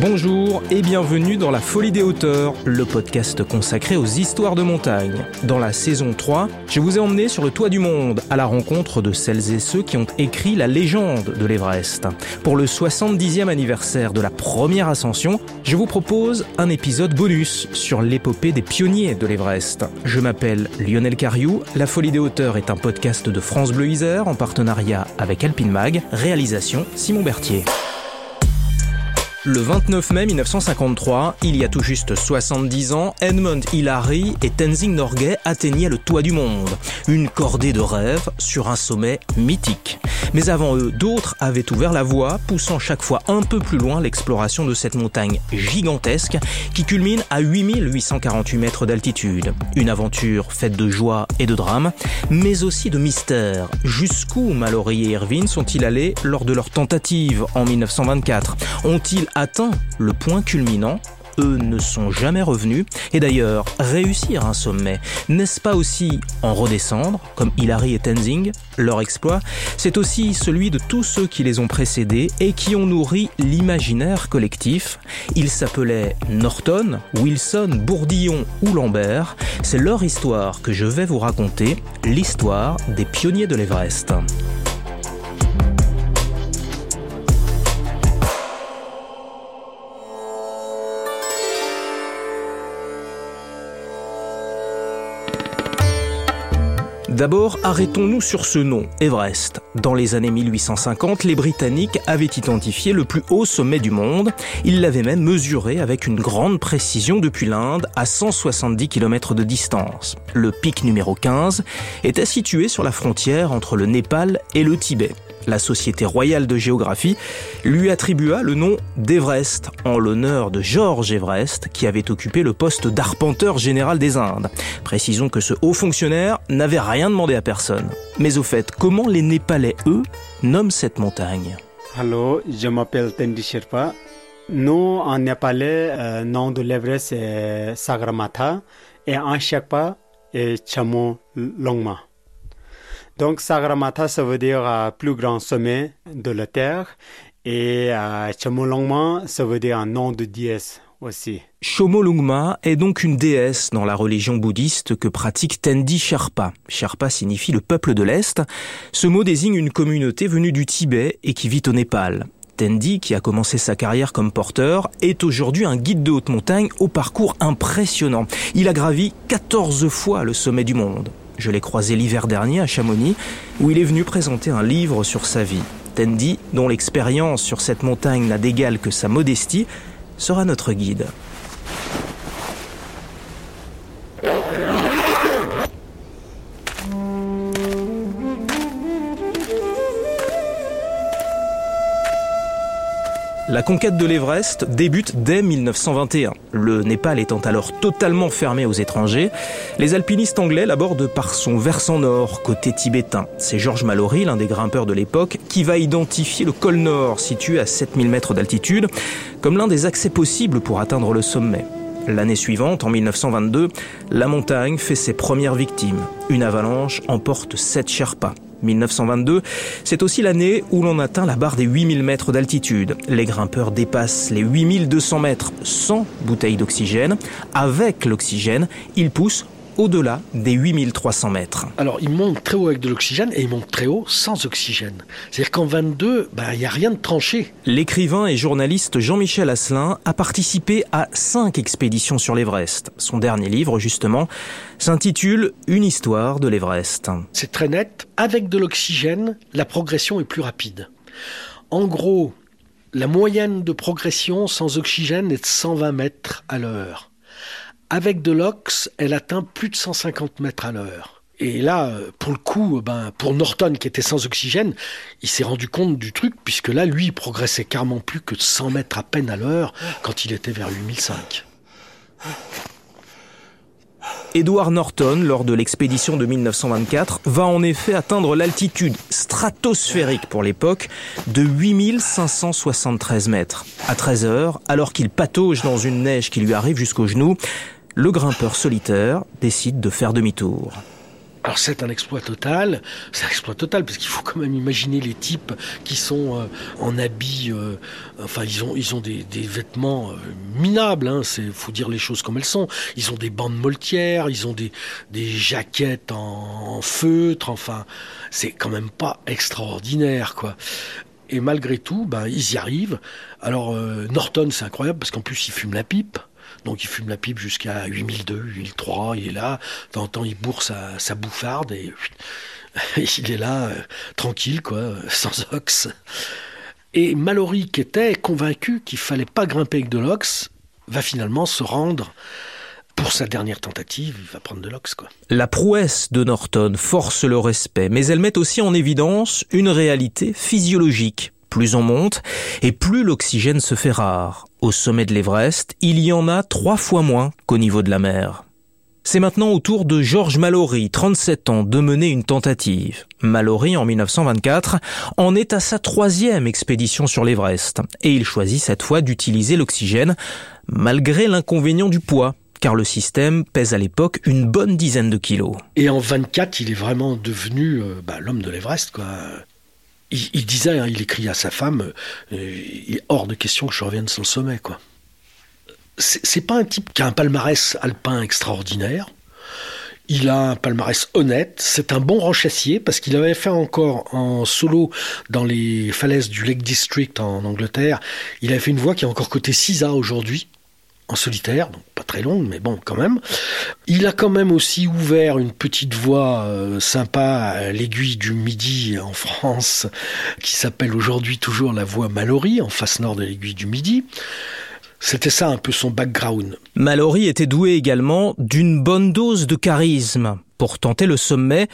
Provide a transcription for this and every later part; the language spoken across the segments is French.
Bonjour et bienvenue dans La Folie des Hauteurs, le podcast consacré aux histoires de montagne. Dans la saison 3, je vous ai emmené sur le toit du monde, à la rencontre de celles et ceux qui ont écrit la légende de l'Everest. Pour le 70e anniversaire de la première ascension, je vous propose un épisode bonus sur l'épopée des pionniers de l'Everest. Je m'appelle Lionel Cariou, La Folie des Hauteurs est un podcast de France Bleu Isère en partenariat avec Alpine Mag, réalisation Simon Berthier. Le 29 mai 1953, il y a tout juste 70 ans, Edmund Hillary et Tenzing Norgay atteignaient le toit du monde, une cordée de rêve sur un sommet mythique. Mais avant eux, d'autres avaient ouvert la voie, poussant chaque fois un peu plus loin l'exploration de cette montagne gigantesque qui culmine à 8848 mètres d'altitude. Une aventure faite de joie et de drame, mais aussi de mystère. Jusqu'où Mallory et Irvine sont-ils allés lors de leur tentative en 1924 Ont-ils atteint le point culminant eux ne sont jamais revenus. Et d'ailleurs, réussir un sommet, n'est-ce pas aussi en redescendre, comme Hilary et Tenzing Leur exploit, c'est aussi celui de tous ceux qui les ont précédés et qui ont nourri l'imaginaire collectif. Ils s'appelaient Norton, Wilson, Bourdillon ou Lambert. C'est leur histoire que je vais vous raconter, l'histoire des pionniers de l'Everest. D'abord, arrêtons-nous sur ce nom, Everest. Dans les années 1850, les Britanniques avaient identifié le plus haut sommet du monde. Ils l'avaient même mesuré avec une grande précision depuis l'Inde à 170 km de distance. Le pic numéro 15 était situé sur la frontière entre le Népal et le Tibet la Société royale de géographie lui attribua le nom d'Everest en l'honneur de George Everest qui avait occupé le poste d'arpenteur général des Indes. Précisons que ce haut fonctionnaire n'avait rien demandé à personne. Mais au fait, comment les Népalais, eux, nomment cette montagne? Allô, je m'appelle Tendi Sherpa. Nous, en népalais, le nom de l'Everest c'est Sagramatha et en Sherpa, c'est Chamo Longma. Donc Sagarmatha, ça veut dire euh, plus grand sommet de la Terre. Et euh, ça veut dire un nom de déesse aussi. Chomolungma est donc une déesse dans la religion bouddhiste que pratique Tendi Sherpa. Sherpa signifie le peuple de l'Est. Ce mot désigne une communauté venue du Tibet et qui vit au Népal. Tendi, qui a commencé sa carrière comme porteur, est aujourd'hui un guide de haute montagne au parcours impressionnant. Il a gravi 14 fois le sommet du monde. Je l'ai croisé l'hiver dernier à Chamonix, où il est venu présenter un livre sur sa vie. Tendi, dont l'expérience sur cette montagne n'a d'égal que sa modestie, sera notre guide. La conquête de l'Everest débute dès 1921. Le Népal étant alors totalement fermé aux étrangers, les alpinistes anglais l'abordent par son versant nord, côté tibétain. C'est George Mallory, l'un des grimpeurs de l'époque, qui va identifier le col nord, situé à 7000 mètres d'altitude, comme l'un des accès possibles pour atteindre le sommet. L'année suivante, en 1922, la montagne fait ses premières victimes. Une avalanche emporte sept Sherpas. 1922, c'est aussi l'année où l'on atteint la barre des 8000 mètres d'altitude. Les grimpeurs dépassent les 8200 mètres sans bouteille d'oxygène. Avec l'oxygène, ils poussent au-delà des 8300 mètres. Alors, il monte très haut avec de l'oxygène et il monte très haut sans oxygène. C'est-à-dire qu'en 22, bah, il n'y a rien de tranché. L'écrivain et journaliste Jean-Michel Asselin a participé à cinq expéditions sur l'Everest. Son dernier livre, justement, s'intitule Une histoire de l'Everest. C'est très net. Avec de l'oxygène, la progression est plus rapide. En gros, la moyenne de progression sans oxygène est de 120 mètres à l'heure. Avec de l'ox, elle atteint plus de 150 mètres à l'heure. Et là, pour le coup, ben, pour Norton qui était sans oxygène, il s'est rendu compte du truc, puisque là, lui, il progressait carrément plus que de 100 mètres à peine à l'heure quand il était vers 8005. Edward Norton, lors de l'expédition de 1924, va en effet atteindre l'altitude stratosphérique pour l'époque de 8573 mètres. À 13 heures, alors qu'il patauge dans une neige qui lui arrive jusqu'aux genoux, le grimpeur solitaire décide de faire demi-tour. Alors c'est un exploit total, c'est un exploit total parce qu'il faut quand même imaginer les types qui sont euh, en habits, euh, enfin ils ont ils ont des, vêtements euh, minables, hein, c'est faut dire les choses comme elles sont. Ils ont des bandes moltières, ils ont des des jaquettes en, feutre, enfin c'est quand même pas extraordinaire quoi. Et malgré tout, ben ils y arrivent. Alors Norton c'est incroyable parce qu'en plus il fume la pipe. Donc il fume la pipe jusqu'à 8002, 8003, il est là, de temps en temps il bourre sa, sa bouffarde et il est là, euh, tranquille, quoi, sans ox. Et Mallory, qui était convaincu qu'il fallait pas grimper avec de l'ox, va finalement se rendre pour sa dernière tentative, il va prendre de l'ox. La prouesse de Norton force le respect, mais elle met aussi en évidence une réalité physiologique. Plus on monte, et plus l'oxygène se fait rare. Au sommet de l'Everest, il y en a trois fois moins qu'au niveau de la mer. C'est maintenant au tour de George Mallory, 37 ans, de mener une tentative. Mallory, en 1924, en est à sa troisième expédition sur l'Everest, et il choisit cette fois d'utiliser l'oxygène, malgré l'inconvénient du poids, car le système pèse à l'époque une bonne dizaine de kilos. Et en 24, il est vraiment devenu euh, bah, l'homme de l'Everest, quoi il, disait, hein, il écrit à sa femme, euh, il est hors de question que je revienne sur le sommet, quoi. C'est pas un type qui a un palmarès alpin extraordinaire. Il a un palmarès honnête. C'est un bon rochassier parce qu'il avait fait encore en solo dans les falaises du Lake District en Angleterre. Il avait fait une voix qui est encore côté 6A aujourd'hui en solitaire, donc pas très longue, mais bon, quand même. Il a quand même aussi ouvert une petite voie euh, sympa à l'aiguille du Midi en France, qui s'appelle aujourd'hui toujours la voie Mallory, en face nord de l'aiguille du Midi. C'était ça un peu son background. Mallory était doué également d'une bonne dose de charisme. Pour tenter le sommet,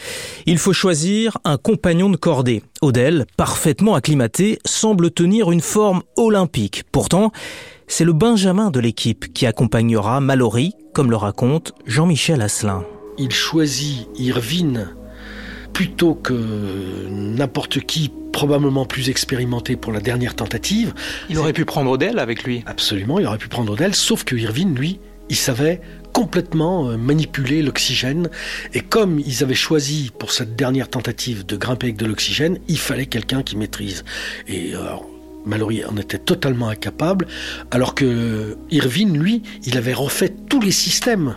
il faut choisir un compagnon de cordée. Odell, parfaitement acclimaté, semble tenir une forme olympique. Pourtant, c'est le Benjamin de l'équipe qui accompagnera Mallory, comme le raconte Jean-Michel Asselin. Il choisit Irvine plutôt que n'importe qui probablement plus expérimenté pour la dernière tentative. Il aurait pu prendre Odell avec lui. Absolument, il aurait pu prendre Odell, sauf que Irvine, lui, il savait complètement euh, manipuler l'oxygène. Et comme ils avaient choisi pour cette dernière tentative de grimper avec de l'oxygène, il fallait quelqu'un qui maîtrise. Et alors, Mallory en était totalement incapable, alors que Irvine, lui, il avait refait tous les systèmes.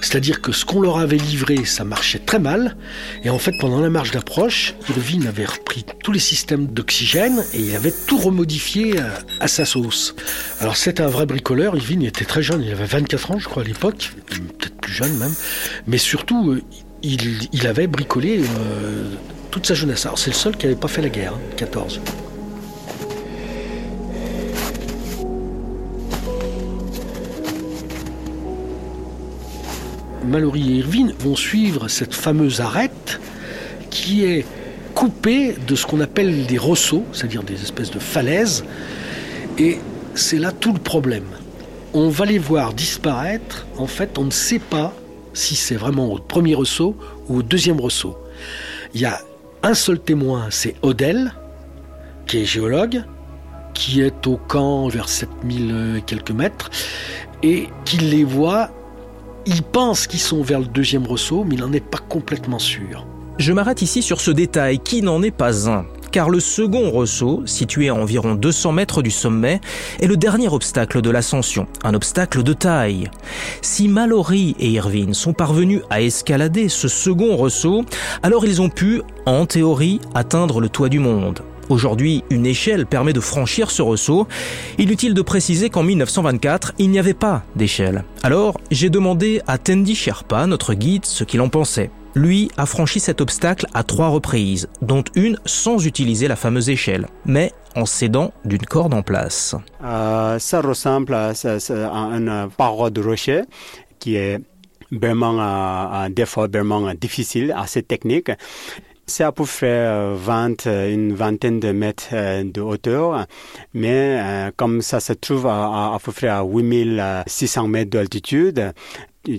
C'est-à-dire que ce qu'on leur avait livré, ça marchait très mal. Et en fait, pendant la marche d'approche, Irvine avait repris tous les systèmes d'oxygène et il avait tout remodifié à, sa sauce. Alors c'est un vrai bricoleur. Irvine était très jeune, il avait 24 ans, je crois, à l'époque. Peut-être plus jeune même. Mais surtout, euh, il, avait bricolé euh, toute sa jeunesse. Alors c'est le seul qui n'avait pas fait la guerre, 14. Mallory et Irvine vont suivre cette fameuse arête qui est coupée de ce qu'on appelle des ressauts, c'est-à-dire des espèces de falaises. Et c'est là tout le problème. On va les voir disparaître. En fait, on ne sait pas si c'est vraiment au premier ressaut ou au deuxième ressaut. Il y a un seul témoin, c'est Odell, qui est géologue, qui est au camp vers 7000 et quelques mètres, et qui les voit il pense qu'ils sont vers le deuxième ressaut, mais il n'en est pas complètement sûr. Je m'arrête ici sur ce détail qui n'en est pas un car le second ressaut, situé à environ 200 mètres du sommet, est le dernier obstacle de l'ascension, un obstacle de taille. Si Mallory et Irvine sont parvenus à escalader ce second ressaut, alors ils ont pu, en théorie, atteindre le toit du monde. Aujourd'hui, une échelle permet de franchir ce ressaut. Inutile de préciser qu'en 1924, il n'y avait pas d'échelle. Alors, j'ai demandé à Tendi Sherpa, notre guide, ce qu'il en pensait. Lui a franchi cet obstacle à trois reprises, dont une sans utiliser la fameuse échelle, mais en s'aidant d'une corde en place. Euh, ça ressemble à, une paroi de rocher qui est vraiment, euh, des fois vraiment difficile, assez technique. C'est à peu près 20, euh, euh, une vingtaine de mètres euh, de hauteur, mais comme ça se trouve à, peu près à 8600 mètres d'altitude,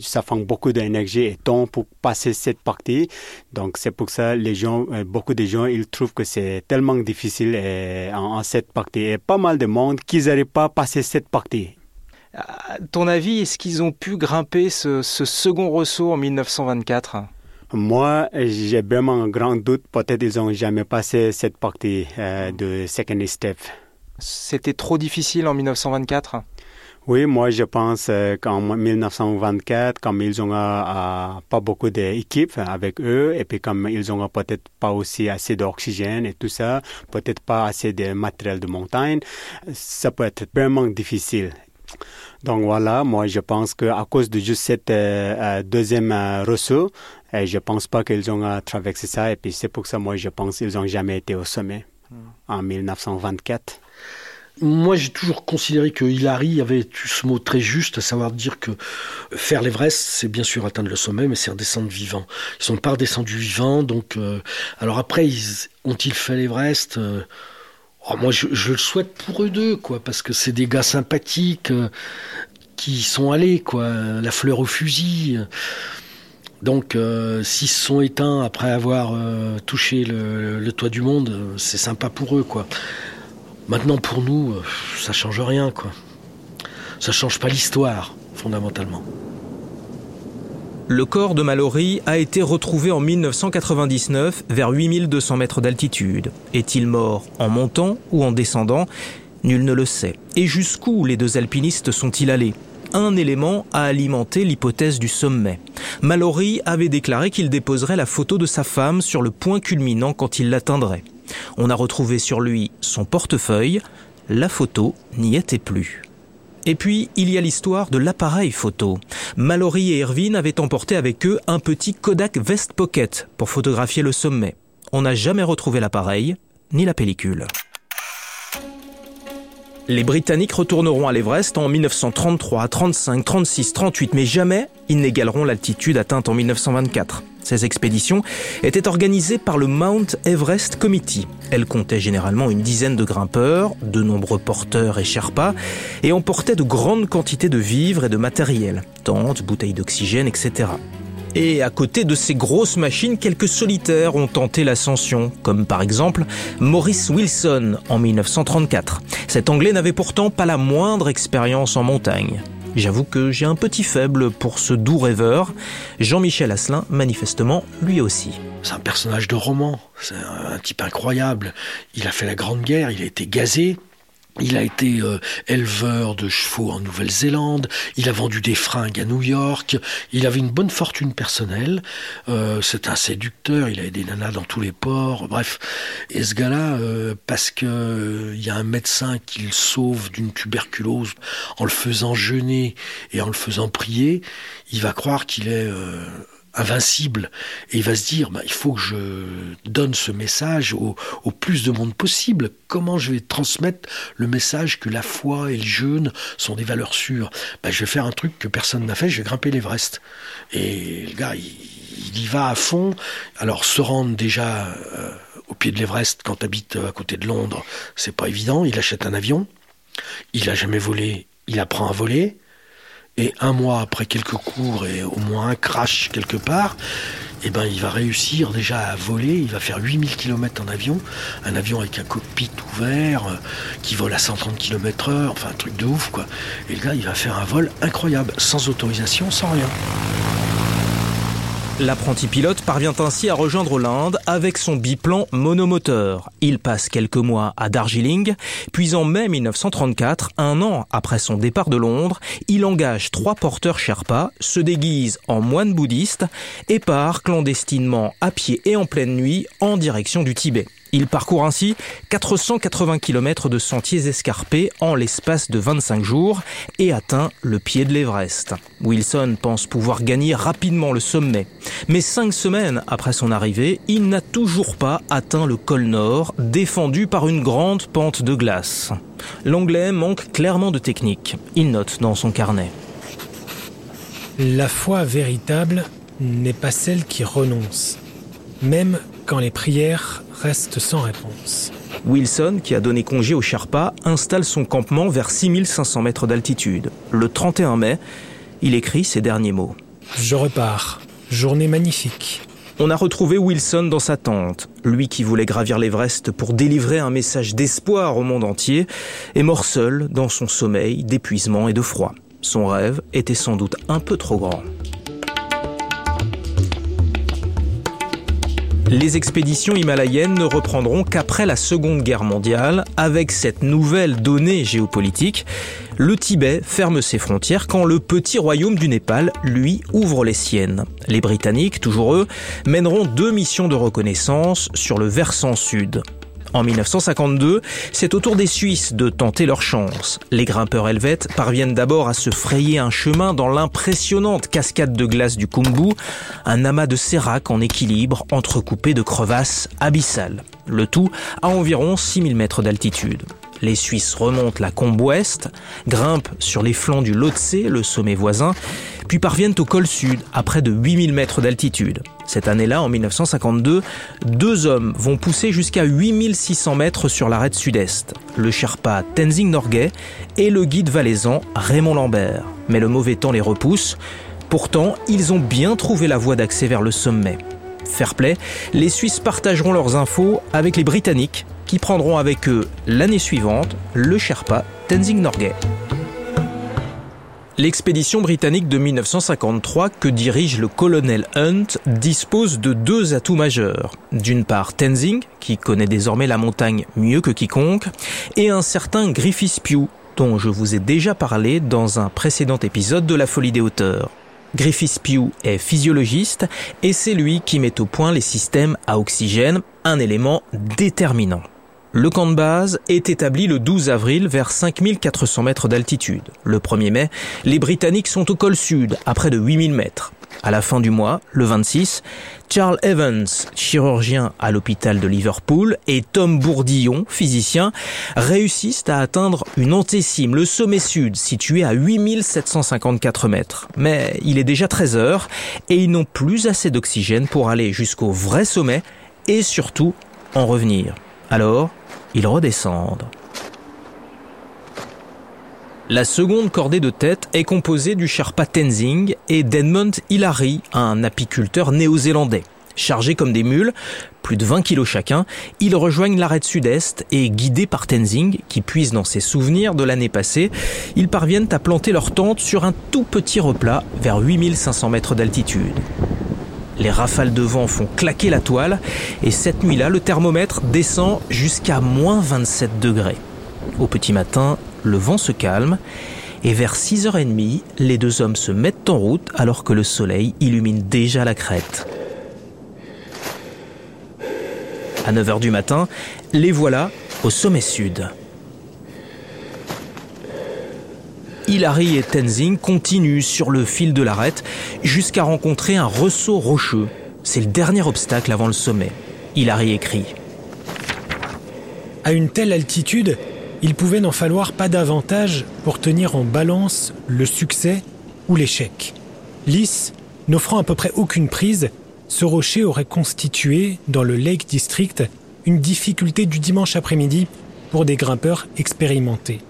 ça prend beaucoup d'énergie et temps pour passer cette partie. Donc c'est pour ça les gens, beaucoup de gens, trouvent que c'est tellement difficile en, cette partie. Et pas mal de monde qui n'arrivent pas à passer cette partie. À ton avis, est-ce qu'ils ont pu grimper ce, ce second ressaut en 1924 Moi, j'ai vraiment un grand doute. Peut-être ils n'ont jamais passé cette partie euh, de second step. C'était trop difficile en 1924 oui, moi je pense euh, qu'en 1924, comme ils ont euh, pas beaucoup d'équipes avec eux, et puis comme ils ont peut-être pas aussi assez d'oxygène et tout ça, peut-être pas assez de matériel de montagne, ça peut être vraiment difficile. Donc voilà, moi je pense qu'à cause de juste cette euh, deuxième ressaut, je pense pas qu'ils ont traversé ça, et puis c'est pour ça moi je pense qu'ils ont jamais été au sommet hmm. en 1924 moi, j'ai toujours considéré que Hilary avait eu ce mot très juste, à savoir dire que faire l'Everest, c'est bien sûr atteindre le sommet, mais c'est redescendre vivant. Ils sont pas redescendus vivants, donc. Euh, alors après, ont-ils fait l'Everest euh, oh, Moi, je, le souhaite pour eux deux, quoi, parce que c'est des gars sympathiques euh, qui sont allés, quoi, la fleur au fusil. Donc, s'ils se sont éteints après avoir touché le, le, toit du monde, c'est sympa pour eux, quoi. Maintenant, pour nous, euh, ça change rien, quoi. Ça change pas l'histoire, fondamentalement. Le corps de Mallory a été retrouvé en 1999 vers 8200 mètres d'altitude. Est-il mort en montant ou en descendant? Nul ne le sait. Et jusqu'où les deux alpinistes sont-ils allés? Un élément a alimenté l'hypothèse du sommet. Mallory avait déclaré qu'il déposerait la photo de sa femme sur le point culminant quand il l'atteindrait. On a retrouvé sur lui son portefeuille, la photo n'y était plus. Et puis, il y a l'histoire de l'appareil photo. Mallory et Irvine avaient emporté avec eux un petit Kodak Vest Pocket pour photographier le sommet. On n'a jamais retrouvé l'appareil, ni la pellicule. Les Britanniques retourneront à l'Everest en 1933, 35, 36, 38, mais jamais ils n'égaleront l'altitude atteinte en 1924. Ces expéditions étaient organisées par le Mount Everest Committee. Elles comptaient généralement une dizaine de grimpeurs, de nombreux porteurs et sherpas, et emportaient de grandes quantités de vivres et de matériel, tentes, bouteilles d'oxygène, etc. Et à côté de ces grosses machines, quelques solitaires ont tenté l'ascension, comme par exemple Maurice Wilson en 1934. Cet Anglais n'avait pourtant pas la moindre expérience en montagne. J'avoue que j'ai un petit faible pour ce doux rêveur. Jean-Michel Asselin, manifestement, lui aussi. C'est un personnage de roman, c'est un type incroyable. Il a fait la Grande Guerre, il a été gazé, il a été euh, éleveur de chevaux en Nouvelle-Zélande, il a vendu des fringues à New York, il avait une bonne fortune personnelle, euh, c'est un séducteur, il a aidé Nana dans tous les ports, bref. Et ce gars-là, euh, parce que il y a un médecin qui le sauve d'une tuberculose en le faisant jeûner et en le faisant prier, il va croire qu'il est invincible. Et il va se dire, bah, il faut que je donne ce message au, plus de monde possible. Comment je vais transmettre le message que la foi et le jeûne sont des valeurs sûres? Bah, Je vais faire un truc que personne n'a fait, je vais grimper l'Everest. Et le gars, il, y va à fond. Alors se rendre déjà euh, au pied de l'Everest quand tu habites à côté de Londres, c'est pas évident. Il achète un avion. Il a jamais volé, il apprend à voler. Et un mois après quelques cours et au moins un crash quelque part, eh ben, il va réussir déjà à voler. Il va faire 8000 km en avion. Un avion avec un cockpit ouvert, euh, qui vole à 130 km heure. Enfin, un truc de ouf, quoi. Et le gars, il va faire un vol incroyable, sans autorisation, sans rien. L'apprenti pilote parvient ainsi à rejoindre l'Inde avec son biplan monomoteur. Il passe quelques mois à Darjeeling, puis en mai 1934, un an après son départ de Londres, il engage trois porteurs Sherpas, se déguise en moine bouddhiste et part clandestinement à pied et en pleine nuit en direction du Tibet. Il parcourt ainsi 480 km de sentiers escarpés en l'espace de 25 jours et atteint le pied de l'Everest. Wilson pense pouvoir gagner rapidement le sommet. Mais cinq semaines après son arrivée, il n'a toujours pas atteint le col nord, défendu par une grande pente de glace. L'anglais manque clairement de technique. Il note dans son carnet. La foi véritable n'est pas celle qui renonce, même quand les prières reste sans réponse. Wilson, qui a donné congé au Sherpa, installe son campement vers 6500 mètres d'altitude. Le 31 mai, il écrit ces derniers mots. Je repars. Journée magnifique. On a retrouvé Wilson dans sa tente. Lui qui voulait gravir l'Everest pour délivrer un message d'espoir au monde entier, est mort seul dans son sommeil d'épuisement et de froid. Son rêve était sans doute un peu trop grand. Les expéditions himalayennes ne reprendront qu'après la Seconde Guerre mondiale, avec cette nouvelle donnée géopolitique. Le Tibet ferme ses frontières quand le petit royaume du Népal, lui, ouvre les siennes. Les Britanniques, toujours eux, mèneront deux missions de reconnaissance sur le versant sud. En 1952, c'est au tour des Suisses de tenter leur chance. Les grimpeurs helvètes parviennent d'abord à se frayer un chemin dans l'impressionnante cascade de glace du Kumbu, un amas de sérac en équilibre entrecoupé de crevasses abyssales. Le tout à environ 6000 mètres d'altitude. Les Suisses remontent la combe ouest, grimpent sur les flancs du Lhotse, le sommet voisin, puis parviennent au col sud, à près de 8000 mètres d'altitude. Cette année-là, en 1952, deux hommes vont pousser jusqu'à 8600 mètres sur l'arête sud-est, le Sherpa Tenzing Norgay et le guide valaisan Raymond Lambert. Mais le mauvais temps les repousse. Pourtant, ils ont bien trouvé la voie d'accès vers le sommet. Fair play, les Suisses partageront leurs infos avec les Britanniques qui prendront avec eux l'année suivante le Sherpa Tenzing Norgay. L'expédition britannique de 1953 que dirige le colonel Hunt dispose de deux atouts majeurs. D'une part Tenzing, qui connaît désormais la montagne mieux que quiconque, et un certain Griffiths Pugh, dont je vous ai déjà parlé dans un précédent épisode de La Folie des hauteurs. Griffiths Pugh est physiologiste et c'est lui qui met au point les systèmes à oxygène, un élément déterminant. Le camp de base est établi le 12 avril vers 5400 mètres d'altitude. Le 1er mai, les Britanniques sont au col sud, à près de 8000 mètres. À la fin du mois, le 26, Charles Evans, chirurgien à l'hôpital de Liverpool, et Tom Bourdillon, physicien, réussissent à atteindre une antécime, le sommet sud, situé à 8754 mètres. Mais il est déjà 13 heures et ils n'ont plus assez d'oxygène pour aller jusqu'au vrai sommet et surtout en revenir. Alors, ils redescendent. La seconde cordée de tête est composée du Sherpa Tenzing et d'Edmund Hillary, un apiculteur néo-zélandais. Chargés comme des mules, plus de 20 kilos chacun, ils rejoignent l'arête sud-est et guidés par Tenzing, qui puise dans ses souvenirs de l'année passée, ils parviennent à planter leur tente sur un tout petit replat vers 8500 mètres d'altitude. Les rafales de vent font claquer la toile et cette nuit-là, le thermomètre descend jusqu'à moins 27 degrés. Au petit matin, le vent se calme et vers 6h30, les deux hommes se mettent en route alors que le soleil illumine déjà la crête. À 9h du matin, les voilà au sommet sud. Hilary et Tenzing continuent sur le fil de l'arête jusqu'à rencontrer un ressaut rocheux. C'est le dernier obstacle avant le sommet. Hilary écrit. À une telle altitude, il pouvait n'en falloir pas davantage pour tenir en balance le succès ou l'échec. Lisse, n'offrant à peu près aucune prise, ce rocher aurait constitué, dans le Lake District, une difficulté du dimanche après-midi pour des grimpeurs expérimentés.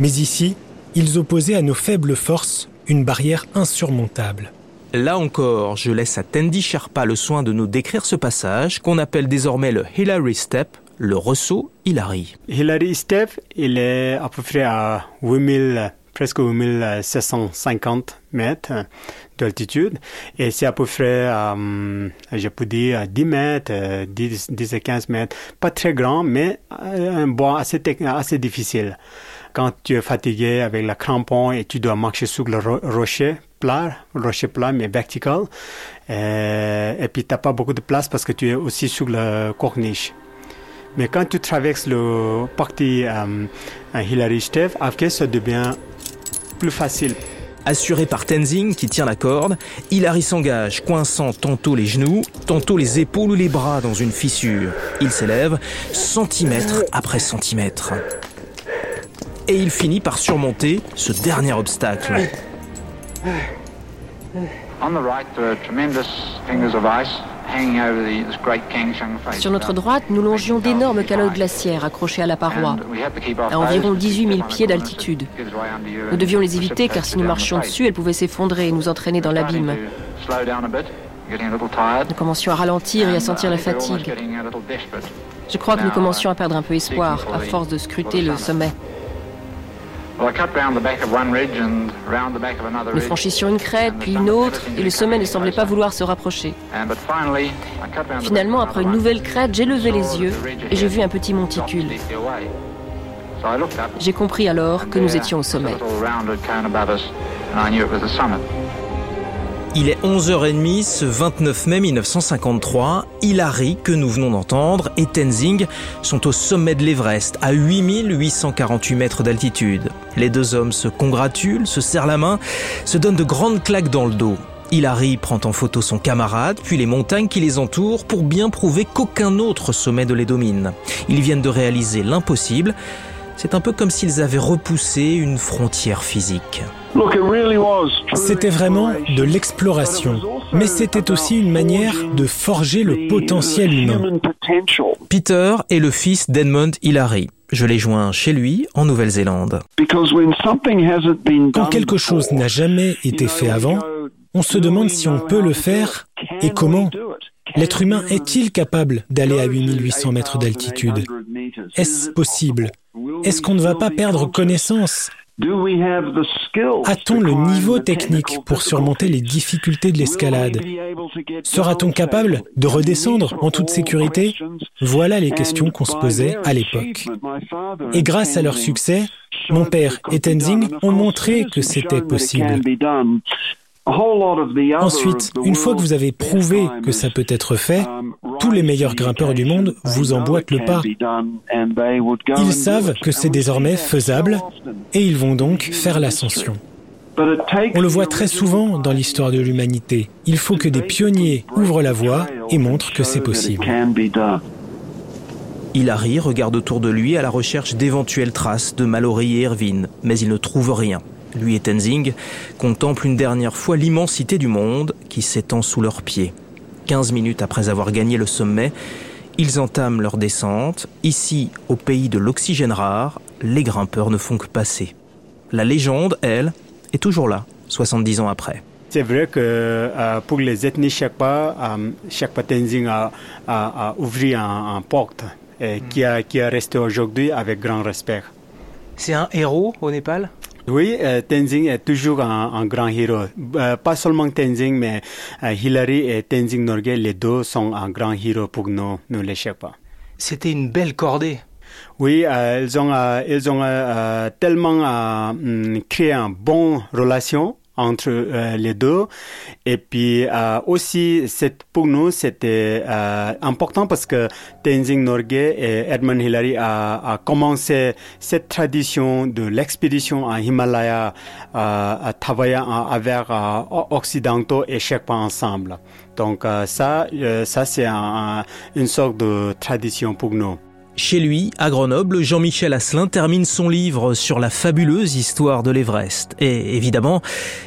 Mais ici, ils opposaient à nos faibles forces une barrière insurmontable. Là encore, je laisse à Tandy Sherpa le soin de nous décrire ce passage qu'on appelle désormais le Hillary Step, le ressaut Hillary. Hillary Step, il est à peu près à 8000, presque 8750 mètres d'altitude. Et c'est à peu près, euh, je peux dire, à 10 mètres, 10, 10 à 15 mètres. Pas très grand, mais un bois assez, assez difficile quand tu es fatigué avec la crampon et tu dois marcher sur le rocher plat, rocher plat mais vertical, euh, et, puis tu n'as pas beaucoup de place parce que tu es aussi sur le corniche. Mais quand tu traverses le parti euh, Hillary Steve, après ça devient plus facile. Assuré par Tenzing qui tient la corde, Hilary s'engage, coinçant tantôt les genoux, tantôt les épaules ou les bras dans une fissure. Il s'élève centimètre après centimètre et il finit par surmonter ce dernier obstacle. Sur notre droite, nous longions d'énormes calottes glaciaires accrochées à la paroi, à environ 18 000 pieds d'altitude. Nous devions les éviter car si nous marchions dessus, elles pouvaient s'effondrer et nous entraîner dans l'abîme. Nous commencions à ralentir et à sentir la fatigue. Je crois que nous commencions à perdre un peu espoir à force de scruter le sommet. Nous franchissions une crête, puis une autre, et le sommet ne semblait pas vouloir se rapprocher. Finalement, après une nouvelle crête, j'ai levé les yeux et j'ai vu un petit monticule. J'ai compris alors que nous étions au sommet. Il est 11h30 ce 29 mai 1953. Hilary, que nous venons d'entendre, et Tenzing sont au sommet de l'Everest, à 8848 mètres d'altitude. Les deux hommes se congratulent, se serrent la main, se donnent de grandes claques dans le dos. Hilary prend en photo son camarade, puis les montagnes qui les entourent pour bien prouver qu'aucun autre sommet ne les domine. Ils viennent de réaliser l'impossible. C'est un peu comme s'ils avaient repoussé une frontière physique. C'était vraiment de l'exploration, mais c'était aussi une manière de forger le potentiel humain. Peter est le fils d'Edmund Hillary. Je l'ai joint chez lui en Nouvelle-Zélande. Quand quelque chose n'a jamais été fait avant, on se demande si on peut le faire et comment. L'être humain est-il capable d'aller à 8800 mètres d'altitude? Est-ce possible? Est-ce qu'on ne va pas perdre connaissance? A-t-on le niveau technique pour surmonter les difficultés de l'escalade? Sera-t-on capable de redescendre en toute sécurité? Voilà les questions qu'on se posait à l'époque. Et grâce à leur succès, mon père et Tenzing ont montré que c'était possible. Ensuite, une fois que vous avez prouvé que ça peut être fait, tous les meilleurs grimpeurs du monde vous emboîtent le pas. Ils savent que c'est désormais faisable et ils vont donc faire l'ascension. On le voit très souvent dans l'histoire de l'humanité. Il faut que des pionniers ouvrent la voie et montrent que c'est possible. Hilary regarde autour de lui à la recherche d'éventuelles traces de Mallory et Irvine, mais il ne trouve rien. Lui et Tenzing contemplent une dernière fois l'immensité du monde qui s'étend sous leurs pieds. 15 minutes après avoir gagné le sommet, ils entament leur descente. Ici, au pays de l'oxygène rare, les grimpeurs ne font que passer. La légende, elle, est toujours là, 70 ans après. C'est vrai que euh, pour les ethnies Sherpa, euh, Tenzing a, a, ouvert un, porte et qui, a, qui est resté aujourd'hui avec grand respect. C'est un héros au Népal? Oui, euh, Tenzing est toujours un, grand héros. Euh, pas seulement Tenzing, mais euh, Hillary et Tenzing Norgay, les deux sont un grand héros pour nous, nous les Sherpas. C'était une belle cordée. Oui, ils ont, ils ont tellement créé une bonne relation entre euh, les deux. Et puis euh, aussi, pour nous, c'était euh, important parce que Tenzing Norgay et Edmund Hillary a, a commencé cette tradition de l'expédition en Himalaya à travailler avec occidentaux et fois ensemble. Donc ça, ça c'est une sorte de tradition pour nous. Chez lui, à Grenoble, Jean-Michel Asselin termine son livre sur la fabuleuse histoire de l'Everest. Et évidemment,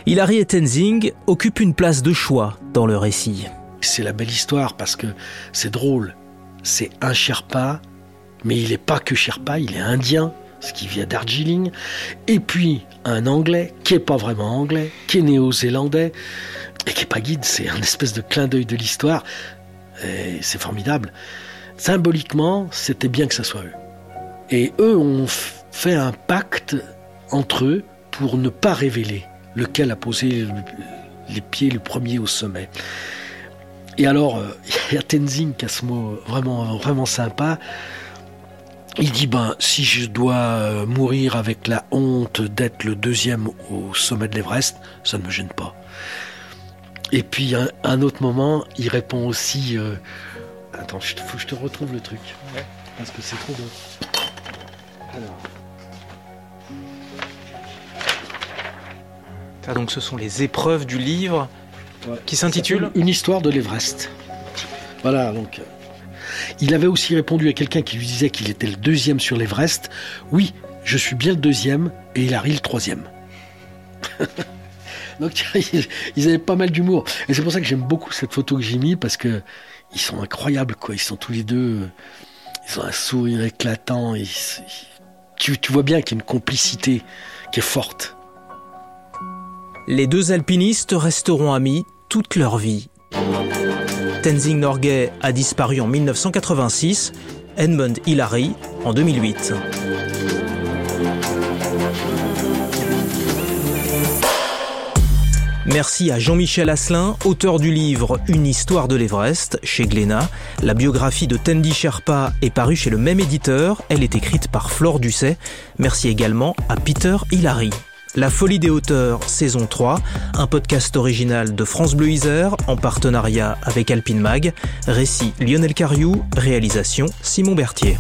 Hilary Tenzing occupent une place de choix dans le récit. C'est la belle histoire parce que c'est drôle. C'est un Sherpa, mais il n'est pas que Sherpa, il est indien, ce qui vient Darjeeling. Et puis un Anglais, qui est pas vraiment anglais, qui est néo-zélandais, et qui est pas guide. C'est un espèce de clin d'œil de l'histoire. Et c'est formidable symboliquement, c'était bien que ça soit eux. Et eux ont fait un pacte entre eux pour ne pas révéler lequel a posé les pieds le premier au sommet. Et alors, euh, il y a Tenzing qui a ce mot vraiment, vraiment sympa. Il dit ben si je dois euh, mourir avec la honte d'être le deuxième au sommet de l'Everest, ça ne me gêne pas. Et puis un, un autre moment, il répond aussi euh, Attends, il faut que je te retrouve le truc. Parce que c'est trop beau. Alors. Ah, donc ce sont les épreuves du livre qui s'intitule Une histoire de l'Everest. Voilà, donc. Euh, il avait aussi répondu à quelqu'un qui lui disait qu'il était le deuxième sur l'Everest. Oui, je suis bien le deuxième et il arrive le troisième. donc ils avaient pas mal d'humour. Et c'est pour ça que j'aime beaucoup cette photo que j'ai mis parce que ils sont incroyables, quoi. Ils sont tous les deux, ils ont un sourire éclatant. tu, tu vois bien qu'il y a une complicité qui est forte. Les deux alpinistes resteront amis toute leur vie. Tenzing Norgay a disparu en 1986, Edmund Hillary en 2008. Merci à Jean-Michel Asselin, auteur du livre Une histoire de l'Everest chez Glénat. La biographie de Tendi Sherpa est parue chez le même éditeur. Elle est écrite par Flore Dusset. Merci également à Peter Hilary. La Folie des hauteurs, saison 3, un podcast original de France Bleu Isère en partenariat avec Alpine Mag. Récit Lionel Cariou, réalisation Simon Berthier.